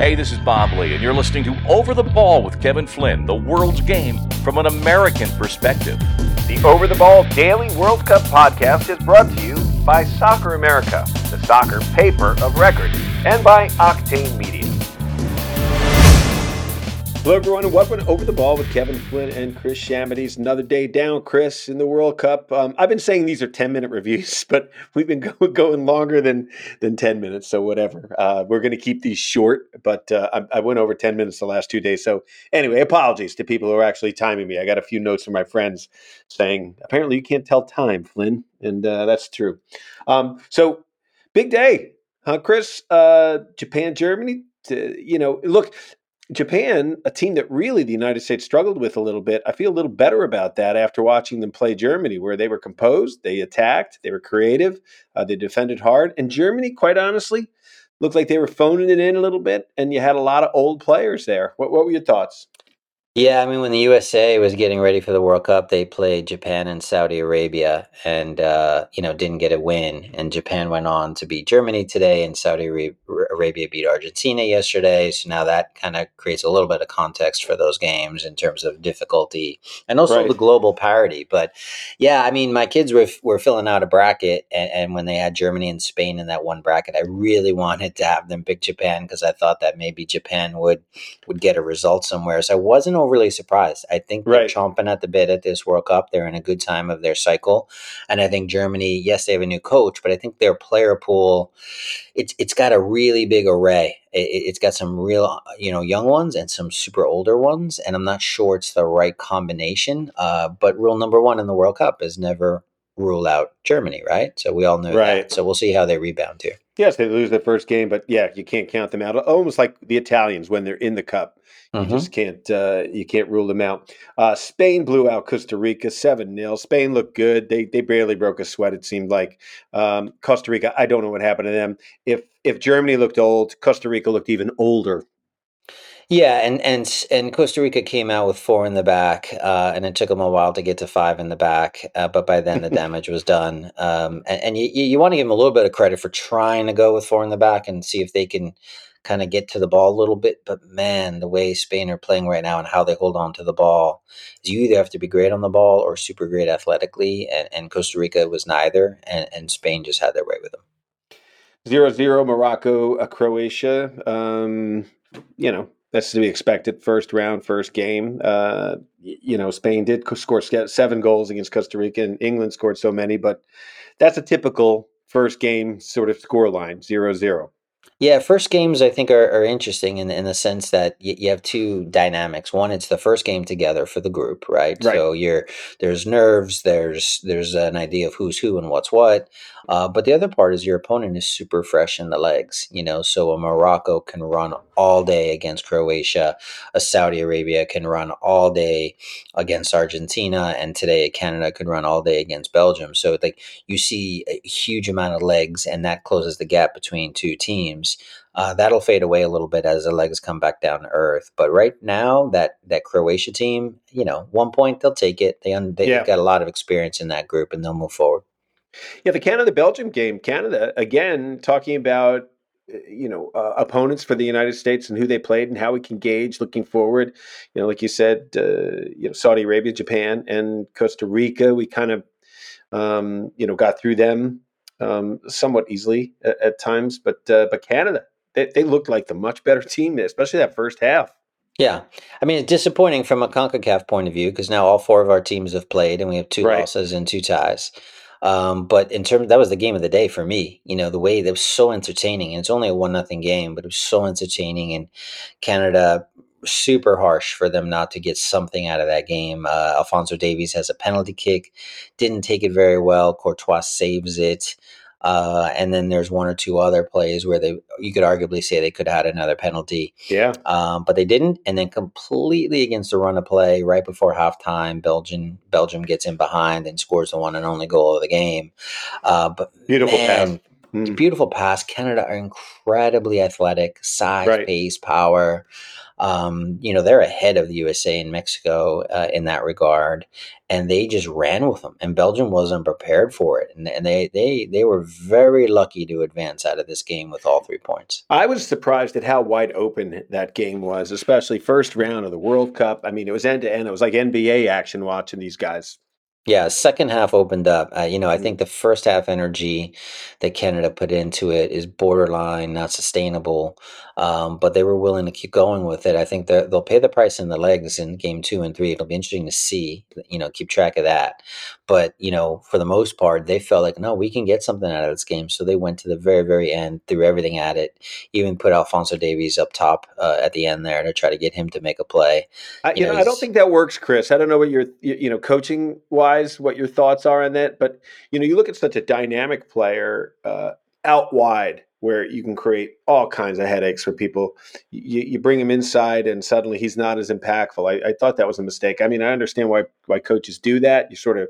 Hey, this is Bob Lee, and you're listening to Over the Ball with Kevin Flynn, the world's game from an American perspective. The Over the Ball Daily World Cup podcast is brought to you by Soccer America, the soccer paper of record, and by Octane Media. Hello, everyone, and welcome to Over the Ball with Kevin Flynn and Chris Shamides. Another day down, Chris, in the World Cup. Um, I've been saying these are 10 minute reviews, but we've been go- going longer than, than 10 minutes, so whatever. Uh, we're going to keep these short, but uh, I, I, went over 10 minutes the last two days. So, anyway, apologies to people who are actually timing me. I got a few notes from my friends saying, apparently, you can't tell time, Flynn, and uh, that's true. Um, so, big day, huh, Chris? Uh, Japan, Germany. To, you know, look, Japan, a team that really the United States struggled with a little bit, I feel a little better about that after watching them play Germany, where they were composed, they attacked, they were creative, uh, they defended hard. And Germany, quite honestly, looked like they were phoning it in a little bit, and you had a lot of old players there. What, what were your thoughts? Yeah, I mean, when the USA was getting ready for the World Cup, they played Japan and Saudi Arabia, and uh, you know didn't get a win. And Japan went on to beat Germany today, and Saudi Arabia beat Argentina yesterday. So now that kind of creates a little bit of context for those games in terms of difficulty and also right. the global parity. But yeah, I mean, my kids were were filling out a bracket, and, and when they had Germany and Spain in that one bracket, I really wanted to have them pick Japan because I thought that maybe Japan would would get a result somewhere. So I wasn't overly surprised. I think they're right. chomping at the bit at this World Cup. They're in a good time of their cycle, and I think Germany. Yes, they have a new coach, but I think their player pool, it's it's got a really big array. It, has got some real you know young ones and some super older ones, and I'm not sure it's the right combination. Uh, but rule number one in the World Cup is never rule out Germany, right? So we all know right. that. So we'll see how they rebound here. Yes, they lose their first game, but yeah, you can't count them out. Almost like the Italians when they're in the cup, you mm-hmm. just can't uh, you can't rule them out. Uh, Spain blew out Costa Rica seven 0 Spain looked good. They they barely broke a sweat. It seemed like um, Costa Rica. I don't know what happened to them. If if Germany looked old, Costa Rica looked even older yeah, and and and Costa Rica came out with four in the back, uh, and it took them a while to get to five in the back. Uh, but by then, the damage was done. Um, and, and you, you want to give them a little bit of credit for trying to go with four in the back and see if they can kind of get to the ball a little bit. But man, the way Spain are playing right now and how they hold on to the ball is you either have to be great on the ball or super great athletically. And, and Costa Rica was neither, and, and Spain just had their way with them. Zero zero Morocco, uh, Croatia. Um, you know, that's to be expected. First round, first game. Uh, you know, Spain did score seven goals against Costa Rica, and England scored so many, but that's a typical first game sort of score line, zero zero. Yeah, first games I think are, are interesting in in the sense that y- you have two dynamics. One, it's the first game together for the group, right? Right. So you're there's nerves, there's there's an idea of who's who and what's what. Uh, but the other part is your opponent is super fresh in the legs, you know. So a Morocco can run all day against Croatia, a Saudi Arabia can run all day against Argentina, and today Canada could run all day against Belgium. So like you see a huge amount of legs, and that closes the gap between two teams. Uh, that'll fade away a little bit as the legs come back down to earth. But right now, that that Croatia team, you know, one point they'll take it. They they've yeah. got a lot of experience in that group, and they'll move forward. Yeah, the Canada Belgium game, Canada again talking about uh, you know uh, opponents for the United States and who they played and how we can gauge looking forward. You know, like you said, uh, you know Saudi Arabia, Japan, and Costa Rica. We kind of um, you know got through them um, somewhat easily at, at times. But uh, but Canada, they, they looked like the much better team, especially that first half. Yeah, I mean it's disappointing from a Concacaf point of view because now all four of our teams have played and we have two right. losses and two ties. Um, but in terms, that was the game of the day for me. You know, the way that was so entertaining, and it's only a one nothing game, but it was so entertaining. And Canada super harsh for them not to get something out of that game. Uh, Alfonso Davies has a penalty kick, didn't take it very well. Courtois saves it. Uh, and then there's one or two other plays where they you could arguably say they could have had another penalty. Yeah. Um, but they didn't. And then completely against the run of play right before halftime, Belgium Belgium gets in behind and scores the one and only goal of the game. Uh, but beautiful man, pass. Mm. Beautiful pass. Canada are incredibly athletic, size, right. pace, power. Um, you know, they're ahead of the USA and Mexico uh, in that regard, and they just ran with them. And Belgium wasn't prepared for it, and, and they they they were very lucky to advance out of this game with all three points. I was surprised at how wide open that game was, especially first round of the World Cup. I mean, it was end to end. It was like NBA action watching these guys yeah, second half opened up. Uh, you know, I think the first half energy that Canada put into it is borderline not sustainable, um, but they were willing to keep going with it. I think they'll pay the price in the legs in game two and three. It'll be interesting to see, you know, keep track of that. But, you know, for the most part, they felt like, no, we can get something out of this game. So they went to the very, very end, threw everything at it, even put Alfonso Davies up top uh, at the end there to try to get him to make a play. I, you, you know, know I don't think that works, Chris. I don't know what you're, you know, coaching wise wise what your thoughts are on that. But you know, you look at such a dynamic player uh, out wide where you can create all kinds of headaches for people. You, you bring him inside, and suddenly he's not as impactful. I, I, thought that was a mistake. I mean, I understand why why coaches do that. You sort of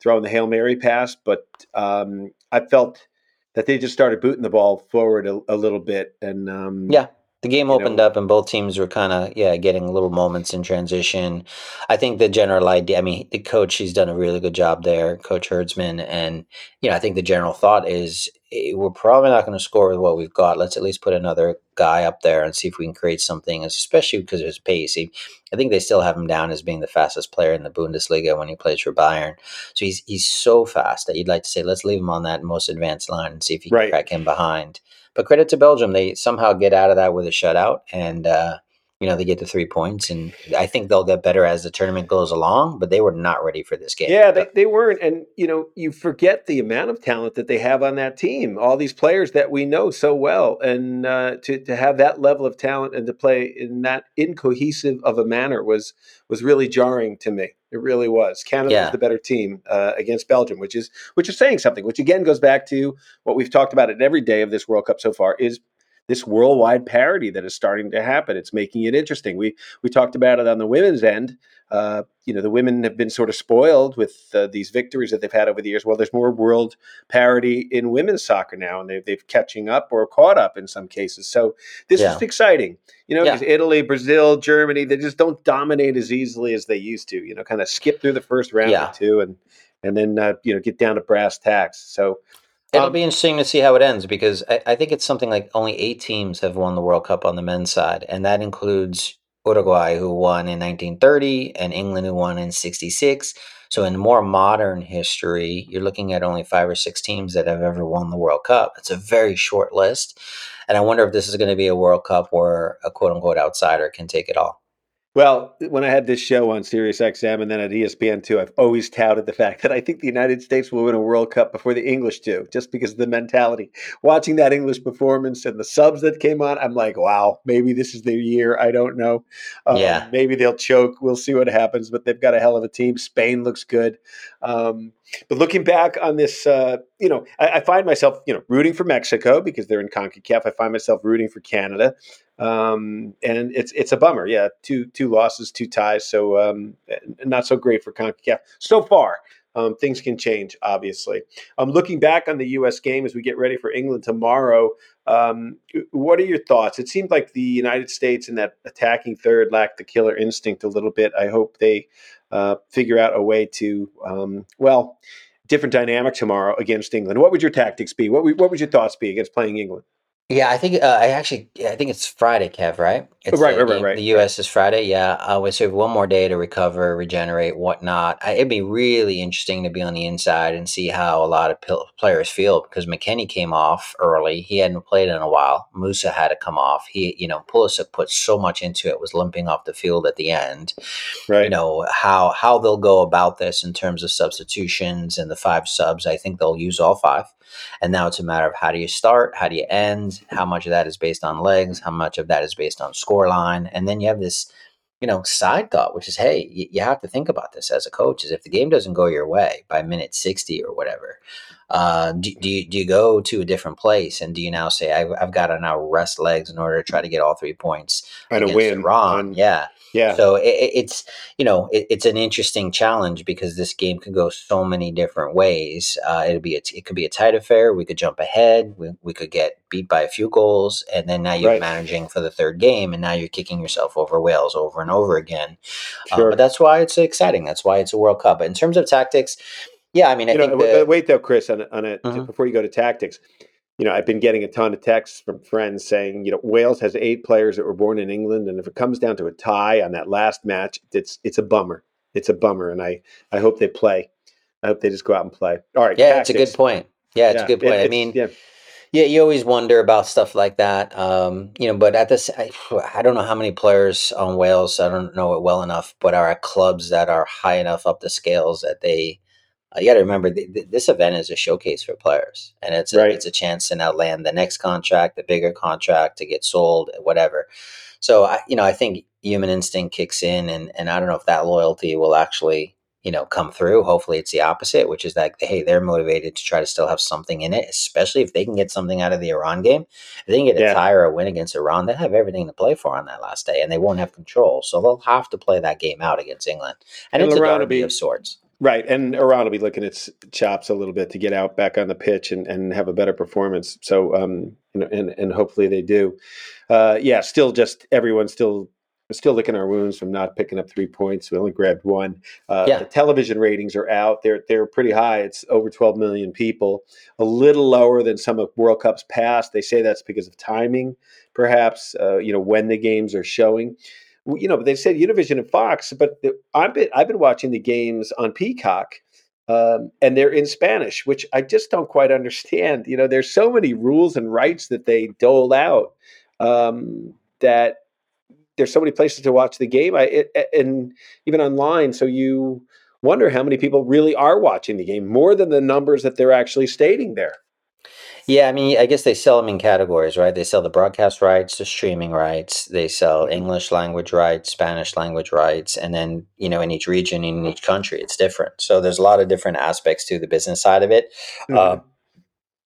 throw in the hail mary pass, but um, I felt that they just started booting the ball forward a, a little bit, and um, yeah, the game opened know, up and both teams were kind of yeah getting little moments in transition. I think the general idea. I mean, the coach he's done a really good job there, Coach Herdman, and you know I think the general thought is eh, we're probably not going to score with what we've got. Let's at least put another guy up there and see if we can create something, especially because of his pace. He, I think they still have him down as being the fastest player in the Bundesliga when he plays for Bayern. So he's he's so fast that you'd like to say let's leave him on that most advanced line and see if he can right. crack him behind. But credit to Belgium, they somehow get out of that with a shutout, and uh, you know they get the three points. And I think they'll get better as the tournament goes along. But they were not ready for this game. Yeah, they, they weren't. And you know, you forget the amount of talent that they have on that team. All these players that we know so well, and uh, to to have that level of talent and to play in that incohesive of a manner was was really jarring to me. It really was. Canada yeah. was the better team uh, against Belgium, which is which is saying something. Which again goes back to what we've talked about at every day of this World Cup so far is this worldwide parity that is starting to happen. It's making it interesting. We we talked about it on the women's end. Uh, you know, the women have been sort of spoiled with uh, these victories that they've had over the years. Well, there's more world parity in women's soccer now, and they've, they've catching up or caught up in some cases. So this yeah. is exciting. You know, yeah. Italy, Brazil, Germany, they just don't dominate as easily as they used to. You know, kind of skip through the first round yeah. or two, and and then uh, you know get down to brass tacks. So It'll um, be interesting to see how it ends because I, I, think it's something like only eight teams have won the World Cup on the men's side, and that includes Uruguay, who won in 1930, and England, who won in 66. So, in more modern history, you're looking at only five or six teams that have ever won the World Cup. It's a very short list. And I wonder if this is going to be a World Cup where a quote unquote outsider can take it all. Well, when I had this show on Sirius XM and then at ESPN2, I've always touted the fact that I think the United States will win a World Cup before the English do, just because of the mentality. Watching that English performance and the subs that came on, I'm like, wow, maybe this is their year. I don't know. Um, yeah. Maybe they'll choke. We'll see what happens, but they've got a hell of a team. Spain looks good. Um, but looking back on this, uh, you know, I, I, find myself, you know, rooting for Mexico because they're in CONCACAF. I find myself rooting for Canada, um, and it's it's a bummer. Yeah, two two losses, two ties, so um, not so great for CONCACAF so far. Um, things can change, obviously. Um, looking back on the U.S. game as we get ready for England tomorrow, um, what are your thoughts? It seemed like the United States in that attacking third lacked the killer instinct a little bit. I hope they uh, figure out a way to, um, well, different dynamic tomorrow against England. What would your tactics be? What would, what would your thoughts be against playing England? Yeah, I think uh, I actually I think it's Friday, Kev. Right? It's right, the, right, right, right. The U.S. is Friday. Yeah, uh, we have one more day to recover, regenerate, whatnot. I, it'd be really interesting to be on the inside and see how a lot of players feel because McKennie came off early. He hadn't played in a while. Musah had to come off. He, you know, Pulisic put so much into it, was limping off the field at the end. Right. You know how how they'll go about this in terms of substitutions and the five subs. I think they'll use all five. And now it's a matter of how do you start, how do you end, how much of that is based on legs, how much of that is based on score line, and then you have this, you know, side thought, which is, hey, you, you have to think about this as a coach: is if the game doesn't go your way by minute sixty or whatever, Uh, do, do, you, do you go to a different place? And do you now say I've, I've got to now rest legs in order to try to get all three points and a win Wrong, On, yeah, yeah. So it, it's you know it, it's an interesting challenge because this game could go so many different ways. Uh, it'd be a, it could be a tight affair. We could jump ahead. We, we could get beat by a few goals, and then now you're right. managing for the third game, and now you're kicking yourself over Wales over and over again. Sure. Uh, but that's why it's exciting. That's why it's a World Cup. But in terms of tactics, yeah, I mean, I know, the, wait though, Chris, on, on it mm-hmm. before you go to tactics you know, I've been getting a ton of texts from friends saying, you know, Wales has eight players that were born in England, and if it comes down to a tie on that last match, it's it's a bummer. It's a bummer, and I I hope they play. I hope they just go out and play. All right, yeah, tactics. it's a good point. Yeah, it's yeah, a good point. It, I mean, yeah. Yeah, you always wonder about stuff like that, um, you know. But at this, I, I, don't know how many players on Wales. I don't know it well enough, but are at clubs that are high enough up the scales that they uh, you got to remember th- th- this event is a showcase for players, and it's a, right. it's a chance to now land the next contract, the bigger contract, to get sold, whatever. So I, you know, I think human instinct kicks in, and and I don't know if that loyalty will actually you know come through. Hopefully, it's the opposite, which is that hey, they're motivated to try to still have something in it, especially if they can get something out of the Iran game. If they can get yeah. a tie or a win against Iran, they have everything to play for on that last day, and they won't have control. So they'll have to play that game out against England, and, and it's Iran a derby be, of sorts. Right, and Iran will be looking its chops a little bit to get out back on the pitch and, and have a better performance. So, um, you know, and and hopefully they do. Uh, yeah, still just everyone's still still licking our wounds from not picking up three points. We only grabbed one. Uh, yeah. The television ratings are out. They're they're pretty high. It's over 12 million people. A little lower than some of World Cups past. They say that's because of timing, perhaps. Uh, you know when the games are showing you know, they said Univision and Fox, but I've been I've been watching the games on Peacock, um, and they're in Spanish, which I just don't quite understand. You know, there's so many rules and rights that they dole out um, that there's so many places to watch the game. I it, and even online, so you wonder how many people really are watching the game more than the numbers that they're actually stating there. Yeah, I mean, I guess they sell them in categories, right? They sell the broadcast rights, the streaming rights, they sell. English language rights, Spanish language rights, and then, you know, in each region, in each country, it's different. So there's a lot of different aspects to the business side of it. Mm-hmm. Uh,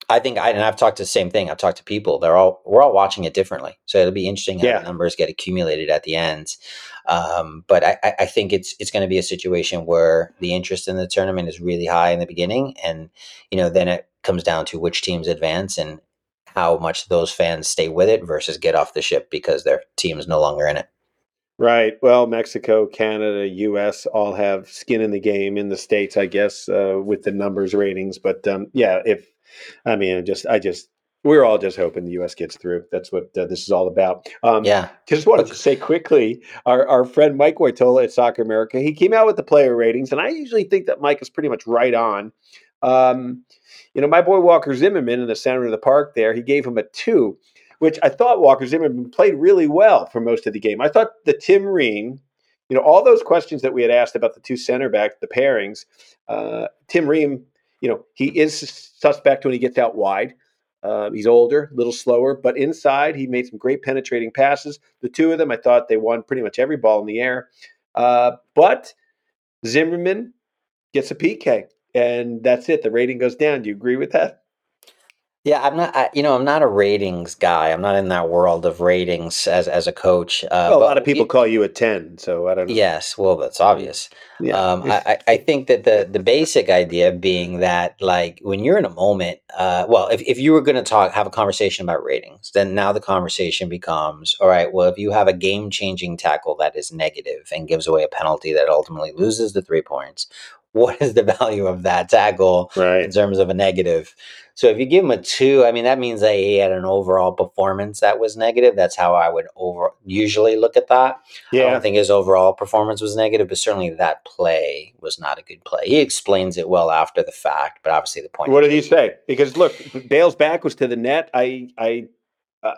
I think I and I've talked to the same thing. I've talked to people. They're all we're all watching it differently. So it'll be interesting how yeah. the numbers get accumulated at the end. Um, but I, I think it's it's going to be a situation where the interest in the tournament is really high in the beginning, and you know then it comes down to which teams advance and how much those fans stay with it versus get off the ship because their team is no longer in it. Right. Well, Mexico, Canada, U.S. all have skin in the game in the states, I guess, uh, with the numbers ratings. But um, yeah, if I mean, just I just we're all just hoping the U.S. gets through. That's what uh, this is all about. Um, yeah. Just wanted to say quickly, our, our friend Mike Woitalla at Soccer America, he came out with the player ratings, and I usually think that Mike is pretty much right on. Um, you know, my boy Walker Zimmerman in the center of the park there, he gave him a two, which I thought Walker Zimmerman played really well for most of the game. I thought the Tim Ream, you know, all those questions that we had asked about the two center backs, the pairings, uh, Tim Ream, you know, he is suspect when he gets out wide. Uh, he's older, a little slower, but inside he made some great penetrating passes. The two of them, I thought they won pretty much every ball in the air. Uh, but Zimmerman gets a PK and that's it. The rating goes down. Do you agree with that? Yeah, I'm not. I, you know, I'm not a ratings guy. I'm not in that world of ratings as as a coach. Uh, well, a lot of people call you a ten, so I don't know. Yes, well, that's obvious. Yeah. Um, I, I think that the the basic idea being that like when you're in a moment, uh, well, if if you were going to talk, have a conversation about ratings, then now the conversation becomes, all right. Well, if you have a game changing tackle that is negative and gives away a penalty that ultimately loses the three points, what is the value of that tackle right. in terms of a negative? So if you give him a two, I mean that means that he had an overall performance that was negative. That's how I would over usually look at that. Yeah. I don't think his overall performance was negative, but certainly that play was not a good play. He explains it well after the fact, but obviously the point. What did he say? Because look, Bale's back was to the net. I I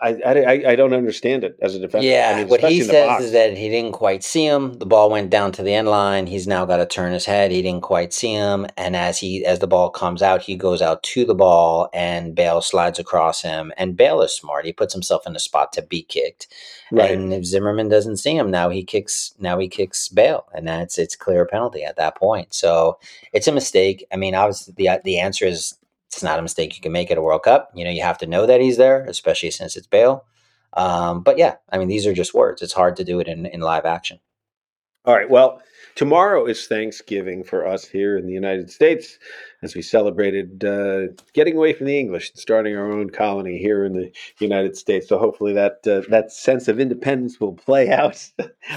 I, I, I don't understand it as a defender. Yeah, I mean, what he says is that he didn't quite see him. The ball went down to the end line. He's now got to turn his head. He didn't quite see him, and as he as the ball comes out, he goes out to the ball, and Bale slides across him. And Bale is smart. He puts himself in a spot to be kicked. Right. And if Zimmerman doesn't see him, now he kicks. Now he kicks Bale, and that's it's clear penalty at that point. So it's a mistake. I mean, obviously the the answer is it's not a mistake you can make at a World Cup. You know, you have to know that he's there, especially since it's Bale. Um, but yeah, I mean, these are just words. It's hard to do it in, in live action. All right. Well, tomorrow is Thanksgiving for us here in the United States as we celebrated uh, getting away from the English and starting our own colony here in the United States. So hopefully that uh, that sense of independence will play out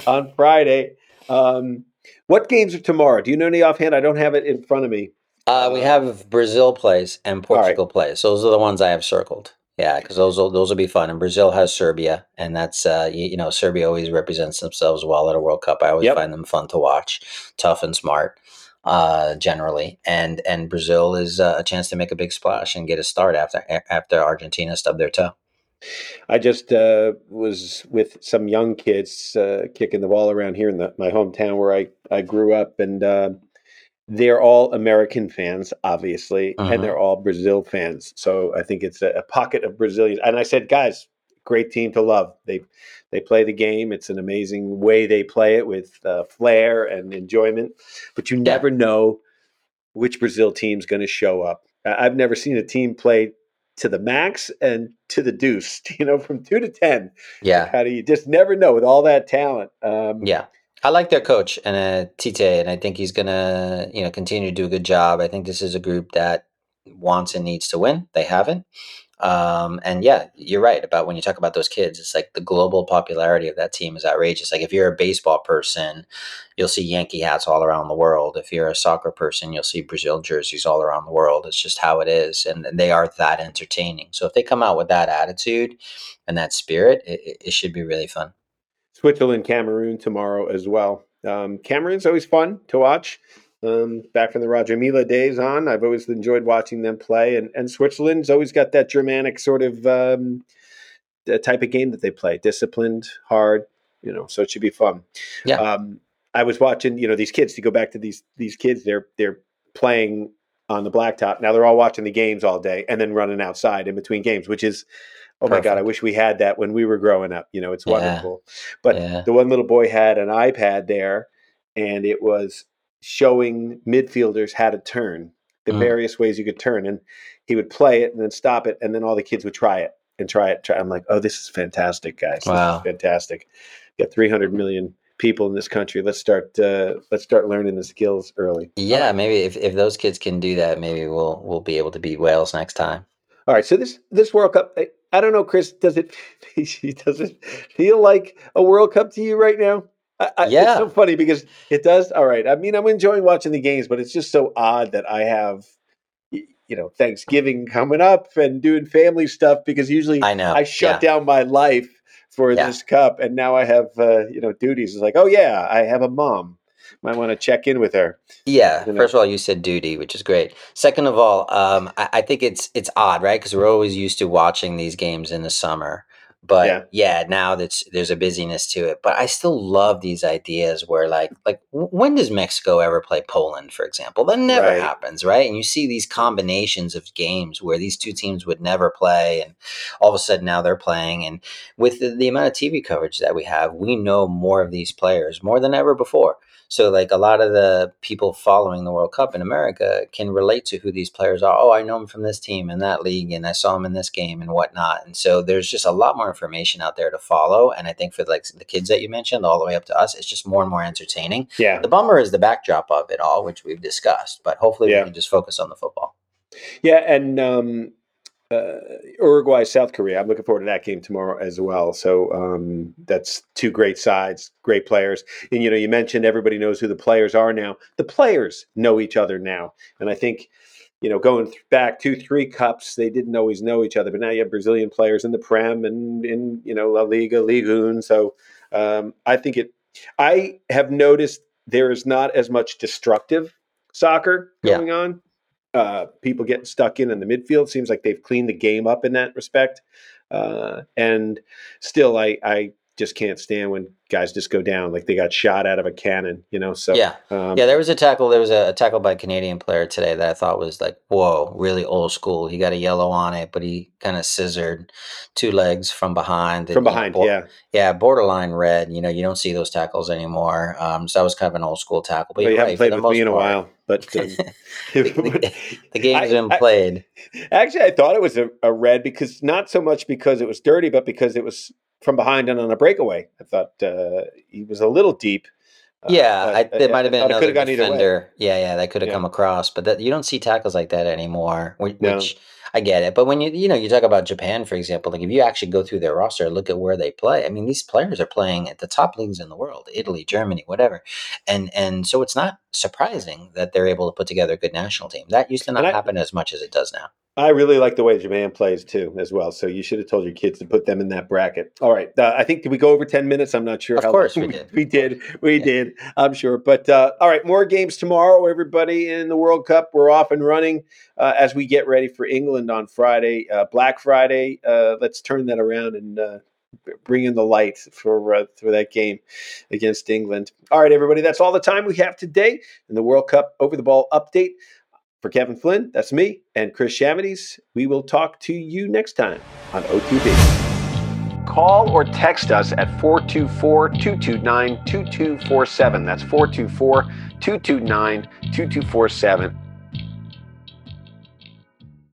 on Friday. Um, what games are tomorrow? Do you know any offhand? I don't have it in front of me. Uh, we have Brazil plays and Portugal plays. Those are the ones I have circled. Yeah, because those will those will be fun. And Brazil has Serbia, and that's uh, you, you know Serbia always represents themselves well at a World Cup. I always Yep. find them fun to watch, tough and smart, uh, generally. And and Brazil is uh, a chance to make a big splash and get a start after after Argentina stubbed their toe. I just uh, was with some young kids uh, kicking the ball around here in the, my hometown where I, I grew up, and uh, they're all American fans, obviously, Mhm. and they're all Brazil fans. So I think it's a, a pocket of Brazilians. And I said, guys, great team to love. They they play the game. It's an amazing way they play it with uh, flair and enjoyment. But you never know which Brazil team's going to show up. I've never seen a team play to the max and to the deuce. You know, from two to ten. Yeah, How do you just never know with all that talent? Um, Yeah. I like their coach and uh, Tite, and I think he's gonna, you know, continue to do a good job. I think this is a group that wants and needs to win. They haven't, um, and yeah, you're right about when you talk about those kids. It's like the global popularity of that team is outrageous. Like if you're a baseball person, you'll see Yankee hats all around the world. If you're a soccer person, you'll see Brazil jerseys all around the world. It's just how it is, and they are that entertaining. So if they come out with that attitude and that spirit, it, it- it should be really fun. Switzerland, Cameroon tomorrow as well. Um, Cameroon's always fun to watch. Um, back from the Roger Milla days on, I've always enjoyed watching them play, and and Switzerland's always got that Germanic sort of um, type of game that they play, disciplined, hard, you know. So it should be fun. Yeah. Um, I was watching, you know, these kids. To go back to these these kids, they're they're playing on the blacktop. Now they're all watching the games all day and then running outside in between games, which is, oh my god, I wish we had that when we were growing up. You know, it's Yeah. wonderful. But Yeah. the one little boy had an iPad there, and it was showing midfielders how to turn, the Mm. various ways you could turn, and he would play it and then stop it, and then all the kids would try it and try it. Try. I'm like, oh, this is fantastic, guys. This Wow. is fantastic. Got 300 million people in this country. Let's start. Uh, let's start learning the skills early. Yeah, maybe if, if those kids can do that, maybe we'll we'll be able to beat Wales next time. All right, so this this World Cup, I, don't know, Chris. Does it does it feel like a World Cup to you right now? I, I, Yeah. it's so funny because it does. All right, I mean, I'm enjoying watching the games, but it's just so odd that I have, you know, Thanksgiving coming up and doing family stuff because usually I know. I shut yeah. down my life for Yeah. this cup, and now I have uh, you know duties. It's like, oh yeah, I have a mom. Might want to check in with her. Yeah. you know. First of all, you said duty, which is great. Second of all, um, I, I think it's it's odd, right? Because we're always used to watching these games in the summer. But Yeah. yeah, now that's there's a busyness to it. But I still love these ideas where like like when does Mexico ever play Poland, for example? That never Right. happens, right? And you see these combinations of games where these two teams would never play, and all of a sudden now they're playing. And with the, the amount of TV coverage that we have, we know more of these players more than ever before. So like a lot of the people following the World Cup in America can relate to who these players are. Oh, I know him from this team and that league, and I saw him in this game and whatnot. And so there's just a lot more information out there to follow. And I think for like the kids that you mentioned, all the way up to us, it's just more and more entertaining. Yeah, The bummer is the backdrop of it all, which we've discussed. But hopefully Yeah. we can just focus on the football. Yeah, and um, uh, Uruguay, South Korea. I'm looking forward to that game tomorrow as well. So um, that's two great sides, great players. And you know, you mentioned everybody knows who the players are now. The players know each other now, and I think you know, going th- back two, three cups, they didn't always know each other, but now you have Brazilian players in the Prem and in you know La Liga, Ligue 1. So um, I think it. I have noticed there is not as much destructive soccer Yeah. going on uh, people getting stuck in in the midfield. Seems like they've cleaned the game up in that respect. Uh, and still, I, I just can't stand when guys just go down like they got shot out of a cannon. You know, so Yeah. um, Yeah, there was a tackle. There was a, a tackle by a Canadian player today that I thought was like, whoa, really old school. He got a yellow on it, but he kind of scissored two legs from behind. from behind. bo- yeah, yeah, borderline red. You know, you don't see those tackles anymore. Um, so that was kind of an old school tackle. But Well, you haven't right, played with me in a part. while, but. Um, the, the, the game's I- been I- played. Actually, I thought it was a, a red because not so much because it was dirty, but because it was from behind and on a breakaway. I thought uh, he was a little deep. Uh, yeah, I, but there might have been another could've gone either way. defender. Yeah, yeah, that could have Yeah. come across, but that, you don't see tackles like that anymore. Which, No. which I get it, but when you you know you talk about Japan, for example, like if you actually go through their roster, look at where they play. I mean, these players are playing at the top leagues in the world, Italy, Germany, whatever, and and so it's not surprising that they're able to put together a good national team. That used to not I- happen as much as it does now. I really like the way Japan plays too, as well. So you should have told your kids to put them in that bracket. All right, uh, I think did we go over ten minutes? I'm not sure. Of how course we did. We did. We Yeah. did. I'm sure. But uh, all right, more games tomorrow. Everybody in the World Cup, we're off and running uh, as we get ready for England on Friday, uh, Black Friday. Uh, let's turn that around and. Uh, Bring in the light for uh, for that game against England. All right, everybody. That's all the time we have today in the World Cup over the ball update. For Kevin Flynn, that's me, and Chris Chavades, we will talk to you next time on OTB. Call or text us at 424 229 2247. That's 424 229 2247